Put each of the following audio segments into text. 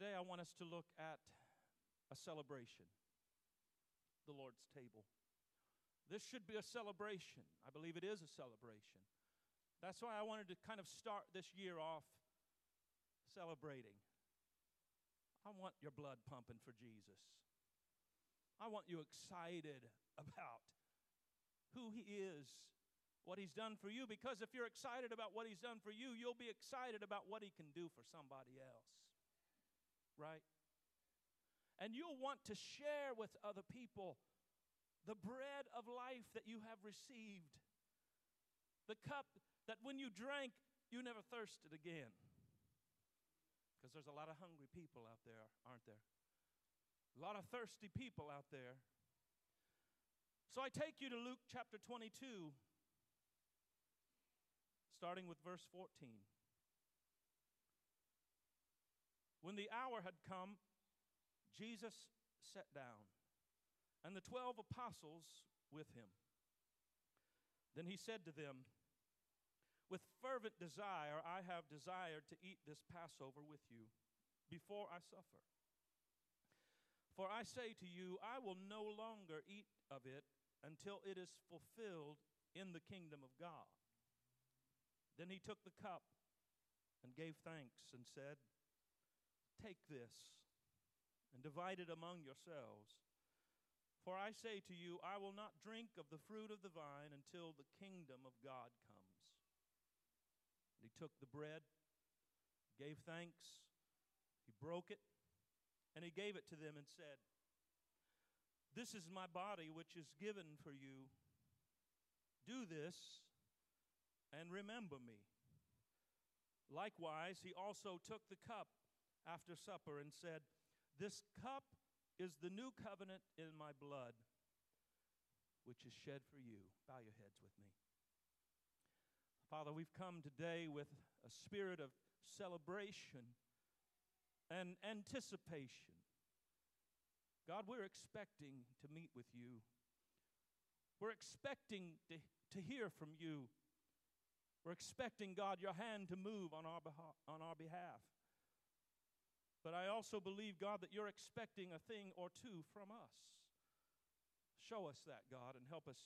Today, I want us to look at a celebration the Lord's table. This should be a celebration. I believe it is a celebration. That's why I wanted to kind of start this year off celebrating. I want your blood pumping for Jesus. I want you excited about who He is, what He's done for you, because if you're excited about what He's done for you, you'll be excited about what He can do for somebody else. Right? And you'll want to share with other people the bread of life that you have received, the cup that when you drank, you never thirsted again. Because there's a lot of hungry people out there, aren't there? A lot of thirsty people out there. So I take you to Luke chapter 22, starting with verse 14. When the hour had come, Jesus sat down, and the twelve apostles with him. Then he said to them, With fervent desire I have desired to eat this Passover with you before I suffer. For I say to you, I will no longer eat of it until it is fulfilled in the kingdom of God. Then he took the cup and gave thanks and said, Take this and divide it among yourselves. For I say to you, I will not drink of the fruit of the vine until the kingdom of God comes. And he took the bread, gave thanks, he broke it, and he gave it to them and said, This is my body which is given for you. Do this and remember me. Likewise, he also took the cup after supper and said, This cup is the new covenant in my blood, which is shed for you. Bow your heads with me. Father, we've come today with a spirit of celebration and anticipation. God, we're expecting to meet with you. We're expecting to, to hear from you. We're expecting, God, your hand to move on our, on our behalf. But I also believe, God, that you're expecting a thing or two from us. Show us that, God, and help us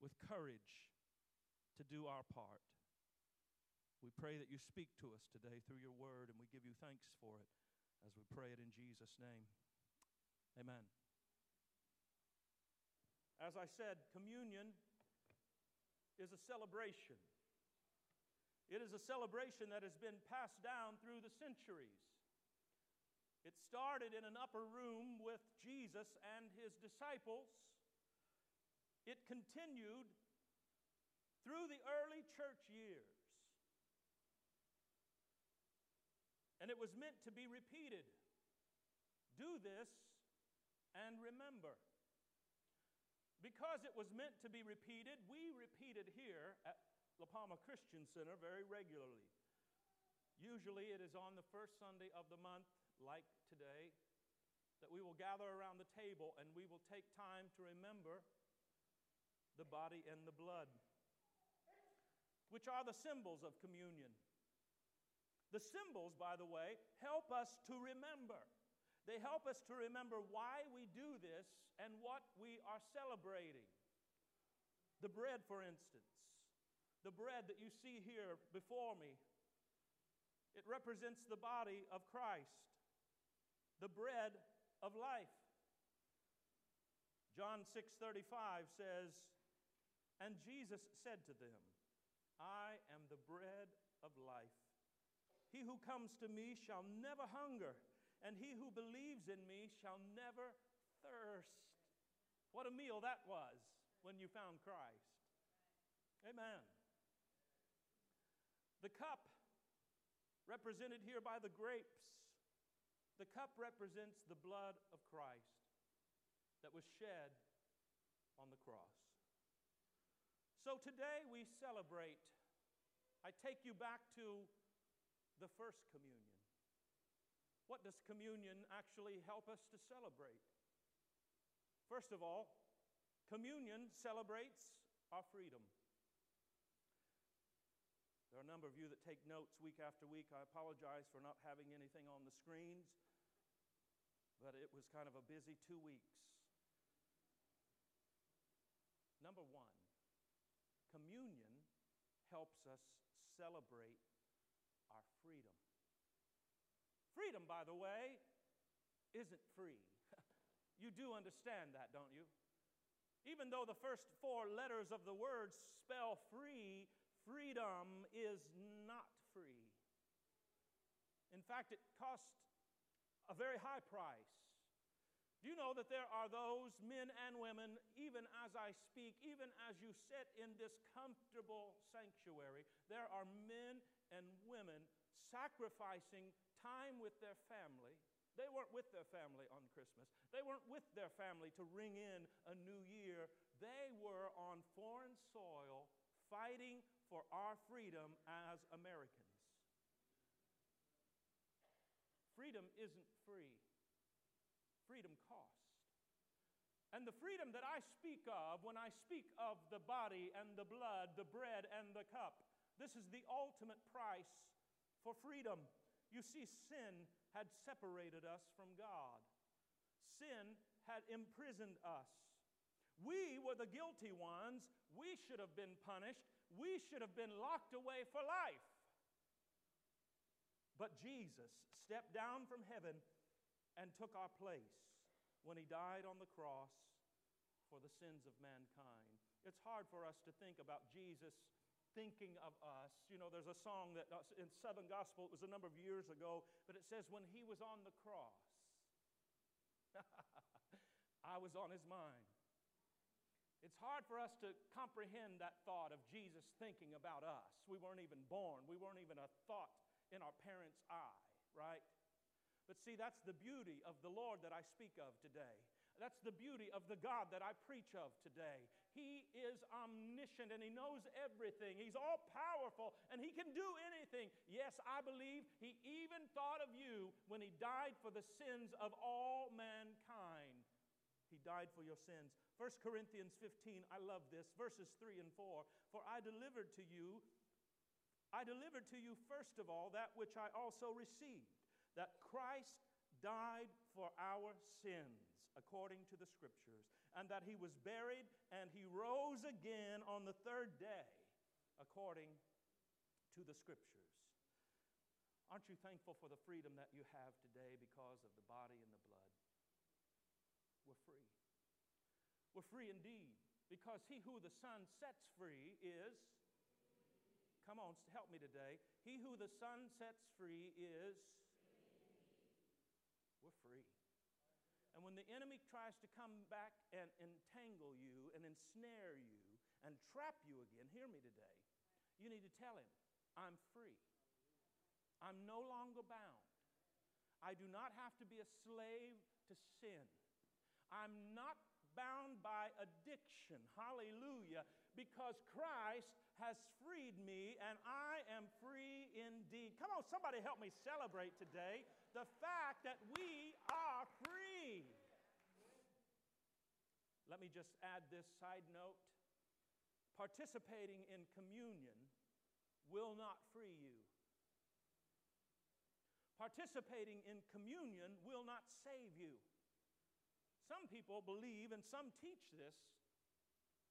with courage to do our part. We pray that you speak to us today through your word, and we give you thanks for it as we pray it in Jesus' name. Amen. As I said, communion is a celebration. It is a celebration that has been passed down through the centuries. It started in an upper room with Jesus and his disciples. It continued through the early church years. And it was meant to be repeated. Do this and remember. Because it was meant to be repeated, we repeat it here at La Palma Christian Center very regularly. Usually it is on the first Sunday of the month like today, that we will gather around the table and we will take time to remember the body and the blood, which are the symbols of communion. The symbols, by the way, help us to remember. They help us to remember why we do this and what we are celebrating. The bread, for instance, the bread that you see here before me, it represents the body of Christ the bread of life. John 6:35 says, "And Jesus said to them, I am the bread of life. He who comes to me shall never hunger, and he who believes in me shall never thirst." What a meal that was when you found Christ. Amen. The cup represented here by the grapes the cup represents the blood of Christ that was shed on the cross. So today we celebrate. I take you back to the first communion. What does communion actually help us to celebrate? First of all, communion celebrates our freedom. There are a number of you that take notes week after week. I apologize for not having anything on the screens, but it was kind of a busy two weeks. Number one, communion helps us celebrate our freedom. Freedom, by the way, isn't free. you do understand that, don't you? Even though the first four letters of the word spell free, freedom is not free. In fact, it costs a very high price. Do you know that there are those men and women, even as I speak, even as you sit in this comfortable sanctuary, there are men and women sacrificing time with their family. They weren't with their family on Christmas. They weren't with their family to ring in a new year. They were on foreign soil fighting for our freedom as Americans. Freedom isn't free, freedom costs. And the freedom that I speak of when I speak of the body and the blood, the bread and the cup, this is the ultimate price for freedom. You see, sin had separated us from God, sin had imprisoned us. We were the guilty ones. We should have been punished. We should have been locked away for life. But Jesus stepped down from heaven and took our place when he died on the cross for the sins of mankind. It's hard for us to think about Jesus thinking of us. You know, there's a song that uh, in Southern Gospel, it was a number of years ago, but it says, When he was on the cross, I was on his mind. It's hard for us to comprehend that thought of Jesus thinking about us. We weren't even born, we weren't even a thought in our parents' eye, right? But see, that's the beauty of the Lord that I speak of today. That's the beauty of the God that I preach of today. He is omniscient and He knows everything. He's all powerful and He can do anything. Yes, I believe He even thought of you when He died for the sins of all mankind. He died for your sins. 1 Corinthians 15, I love this, verses 3 and 4. For I delivered to you, I delivered to you first of all that which I also received, Christ died for our sins according to the scriptures, and that he was buried and he rose again on the third day according to the scriptures. Aren't you thankful for the freedom that you have today because of the body and the blood? We're free. We're free indeed because he who the Son sets free is. Come on, help me today. He who the Son sets free is And when the enemy tries to come back and entangle you and ensnare you and trap you again, hear me today. You need to tell him, I'm free. I'm no longer bound. I do not have to be a slave to sin. I'm not bound by addiction. Hallelujah. Because Christ has freed me and I am free indeed. Come on, somebody help me celebrate today the fact that we are free. Let me just add this side note participating in communion will not free you. Participating in communion will not save you. Some people believe, and some teach this,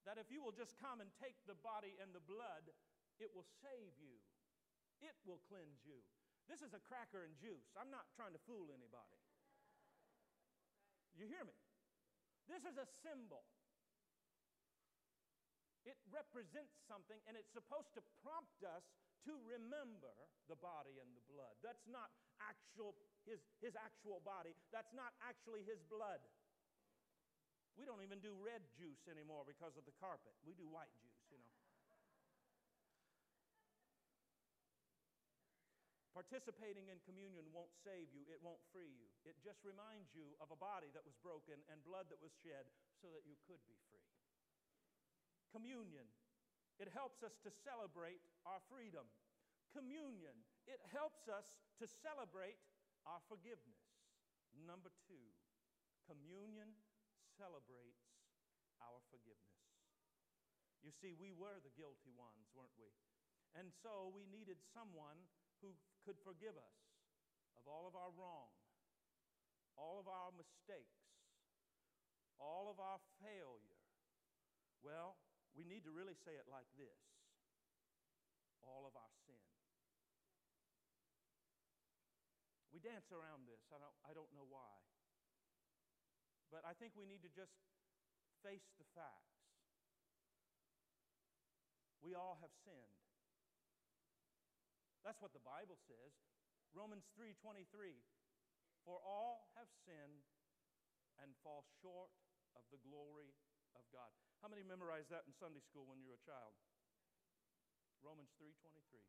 that if you will just come and take the body and the blood, it will save you, it will cleanse you. This is a cracker and juice. I'm not trying to fool anybody. You hear me? This is a symbol. It represents something and it's supposed to prompt us to remember the body and the blood. That's not actual his, his actual body. That's not actually his blood. We don't even do red juice anymore because of the carpet. We do white juice, you know. Participating in communion won't save you, it won't free you. It just reminds you of a body that was broken and blood that was shed so that you could be free. Communion, it helps us to celebrate our freedom. Communion, it helps us to celebrate our forgiveness. Number two, communion celebrates our forgiveness. You see, we were the guilty ones, weren't we? And so we needed someone who could forgive us of all of our wrong, all of our mistakes, all of our failure. Well, we need to really say it like this all of our sin. We dance around this. I don't, I don't know why. But I think we need to just face the facts. We all have sinned. That's what the Bible says. Romans 3:23 For all have sinned and fall short of the glory of God. How many memorized that in Sunday school when you were a child? Romans 3:23.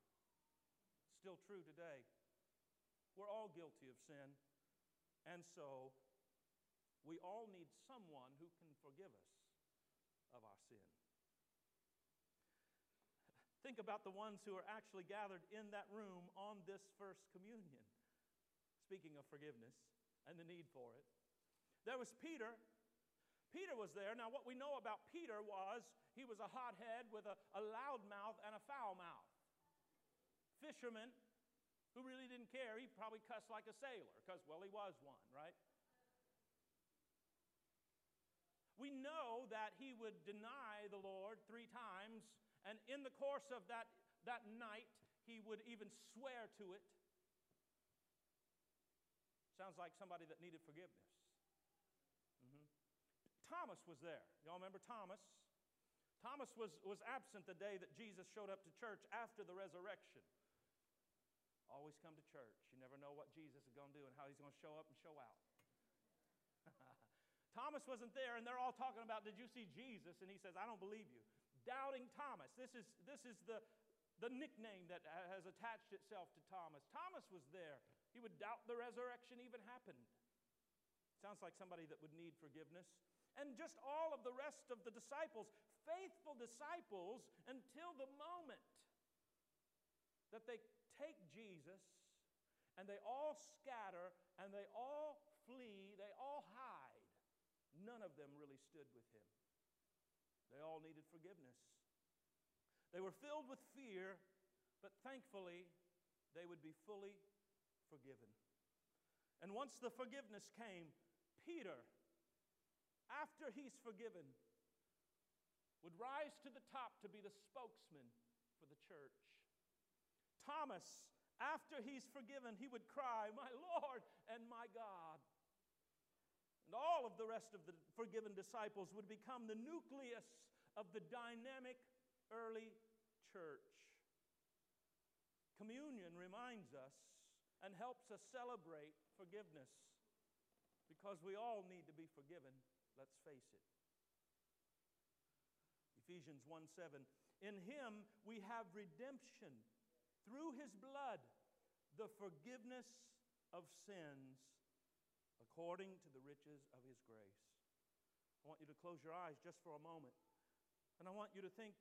Still true today. We're all guilty of sin. And so we all need someone who can forgive us of our sin. Think about the ones who are actually gathered in that room on this first communion. Speaking of forgiveness and the need for it, there was Peter. Peter was there. Now, what we know about Peter was he was a hothead with a, a loud mouth and a foul mouth. Fisherman who really didn't care. He probably cussed like a sailor because, well, he was one, right? We know that he would deny the Lord three times, and in the course of that, that night, he would even swear to it. Sounds like somebody that needed forgiveness. Mm-hmm. Thomas was there. Y'all remember Thomas? Thomas was, was absent the day that Jesus showed up to church after the resurrection. Always come to church. You never know what Jesus is going to do and how he's going to show up and show out. Thomas wasn't there, and they're all talking about, Did you see Jesus? And he says, I don't believe you. Doubting Thomas. This is, this is the, the nickname that has attached itself to Thomas. Thomas was there. He would doubt the resurrection even happened. Sounds like somebody that would need forgiveness. And just all of the rest of the disciples, faithful disciples, until the moment that they take Jesus and they all scatter and they all flee, they all hide none of them really stood with him. They all needed forgiveness. They were filled with fear, but thankfully, they would be fully forgiven. And once the forgiveness came, Peter, after he's forgiven, would rise to the top to be the spokesman for the church. Thomas, after he's forgiven, he would cry, My Lord and my God. And all of the rest of the forgiven disciples would become the nucleus of the dynamic early church. Communion reminds us and helps us celebrate forgiveness because we all need to be forgiven, let's face it. Ephesians 1 7. In him we have redemption through his blood, the forgiveness of sins according to the riches of his grace. I want you to close your eyes just for a moment. And I want you to think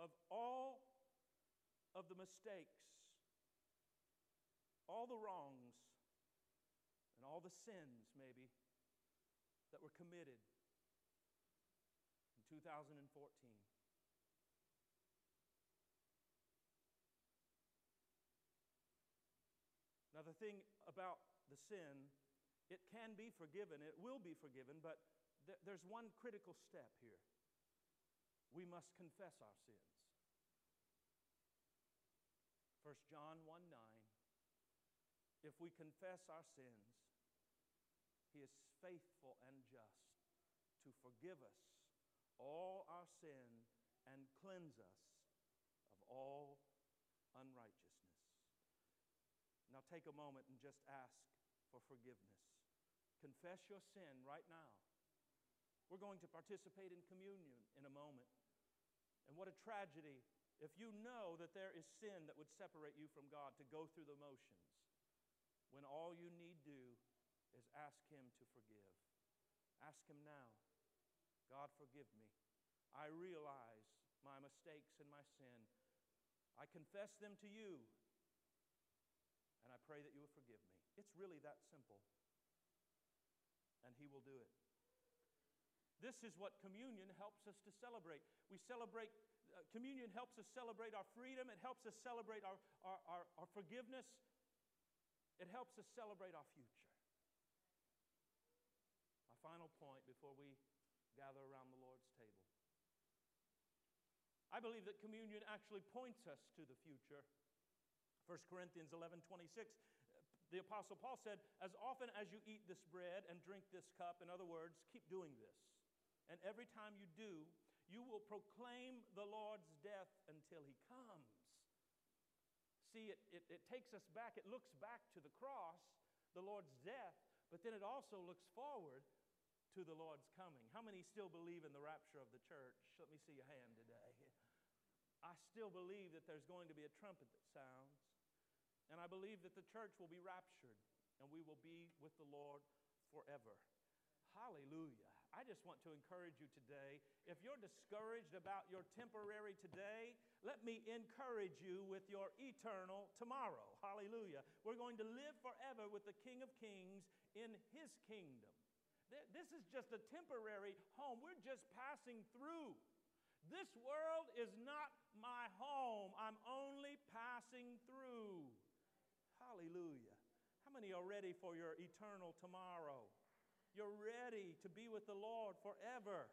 of all of the mistakes, all the wrongs, and all the sins, maybe, that were committed in 2014. Now, the thing about the sin it can be forgiven, it will be forgiven, but th- there's one critical step here. We must confess our sins. 1 John 1 9. If we confess our sins, he is faithful and just to forgive us all our sin and cleanse us of all unrighteousness. Now take a moment and just ask for forgiveness. Confess your sin right now. We're going to participate in communion in a moment. And what a tragedy if you know that there is sin that would separate you from God to go through the motions when all you need do is ask Him to forgive. Ask Him now God, forgive me. I realize my mistakes and my sin. I confess them to you, and I pray that you will forgive me. It's really that simple and He will do it. This is what communion helps us to celebrate. We celebrate uh, communion helps us celebrate our freedom, it helps us celebrate our, our, our, our forgiveness, it helps us celebrate our future. My final point before we gather around the Lord's table. I believe that communion actually points us to the future. 1 Corinthians 11 26, the Apostle Paul said, As often as you eat this bread and drink this cup, in other words, keep doing this. And every time you do, you will proclaim the Lord's death until he comes. See, it, it, it takes us back, it looks back to the cross, the Lord's death, but then it also looks forward to the Lord's coming. How many still believe in the rapture of the church? Let me see your hand today. I still believe that there's going to be a trumpet that sounds. And I believe that the church will be raptured and we will be with the Lord forever. Hallelujah. I just want to encourage you today. If you're discouraged about your temporary today, let me encourage you with your eternal tomorrow. Hallelujah. We're going to live forever with the King of Kings in his kingdom. This is just a temporary home. We're just passing through. This world is not my home. I'm only passing through. Hallelujah. How many are ready for your eternal tomorrow? You're ready to be with the Lord forever.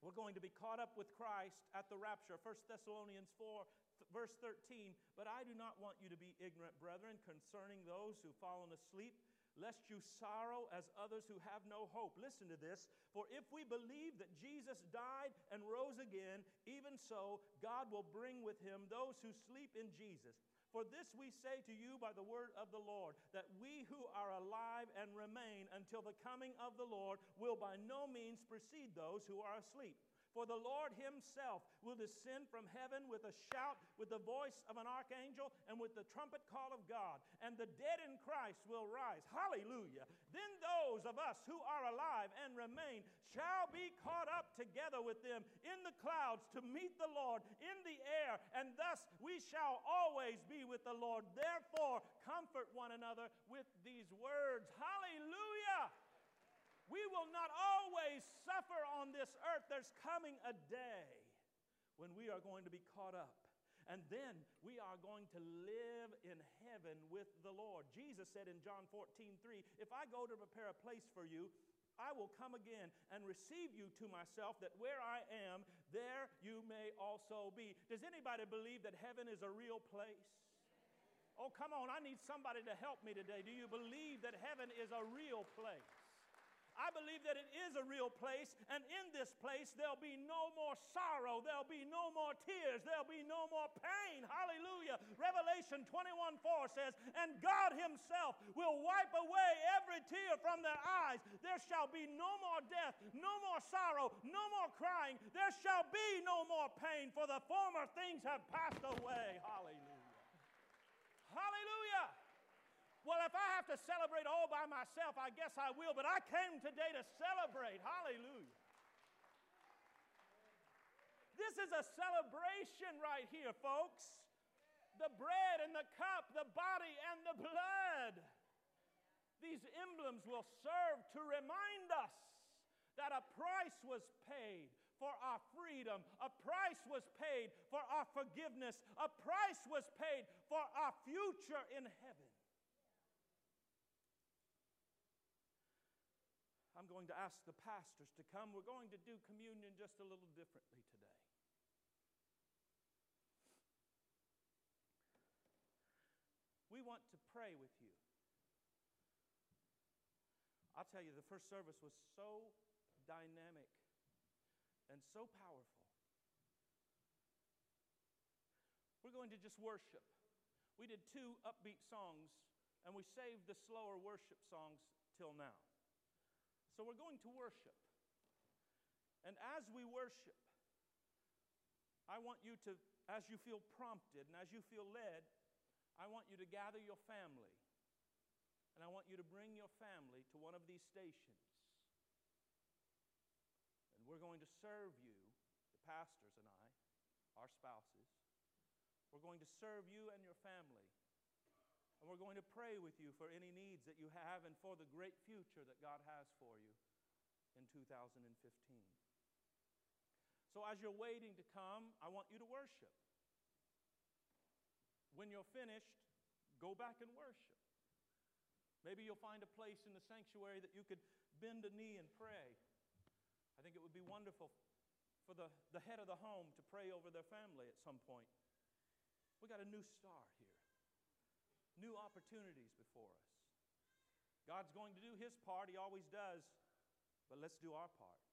We're going to be caught up with Christ at the rapture. 1 Thessalonians 4, th- verse 13. But I do not want you to be ignorant, brethren, concerning those who've fallen asleep, lest you sorrow as others who have no hope. Listen to this. For if we believe that Jesus died and rose again, even so, God will bring with him those who sleep in Jesus. For this we say to you by the word of the Lord, that we who are alive and remain until the coming of the Lord will by no means precede those who are asleep. For the Lord himself will descend from heaven with a shout, with the voice of an archangel, and with the trumpet call of God. And the dead in Christ will rise. Hallelujah. Then those of us who are alive and remain shall be caught up together with them in the clouds to meet the Lord in the air. And thus we shall always be with the Lord. Therefore, comfort one another with these words. Hallelujah. We will not always suffer on this earth. There's coming a day when we are going to be caught up. And then we are going to live in heaven with the Lord. Jesus said in John 14, 3, If I go to prepare a place for you, I will come again and receive you to myself, that where I am, there you may also be. Does anybody believe that heaven is a real place? Oh, come on, I need somebody to help me today. Do you believe that heaven is a real place? I believe that it is a real place, and in this place there'll be no more sorrow, there'll be no more tears, there'll be no more pain. Hallelujah. Revelation 21 4 says, And God Himself will wipe away every tear from their eyes. There shall be no more death, no more sorrow, no more crying. There shall be no more pain, for the former things have passed away. Hallelujah. Hallelujah. Well, if I have to celebrate all by myself, I guess I will, but I came today to celebrate. Hallelujah. This is a celebration right here, folks. The bread and the cup, the body and the blood. These emblems will serve to remind us that a price was paid for our freedom, a price was paid for our forgiveness, a price was paid for our future in heaven. I'm going to ask the pastors to come. We're going to do communion just a little differently today. We want to pray with you. I'll tell you, the first service was so dynamic and so powerful. We're going to just worship. We did two upbeat songs, and we saved the slower worship songs till now. So we're going to worship. And as we worship, I want you to, as you feel prompted and as you feel led, I want you to gather your family. And I want you to bring your family to one of these stations. And we're going to serve you, the pastors and I, our spouses. We're going to serve you and your family going to pray with you for any needs that you have and for the great future that God has for you in 2015. So as you're waiting to come, I want you to worship. When you're finished, go back and worship. Maybe you'll find a place in the sanctuary that you could bend a knee and pray. I think it would be wonderful for the, the head of the home to pray over their family at some point. We got a new start here, new opportunities before us. God's going to do His part, He always does, but let's do our part.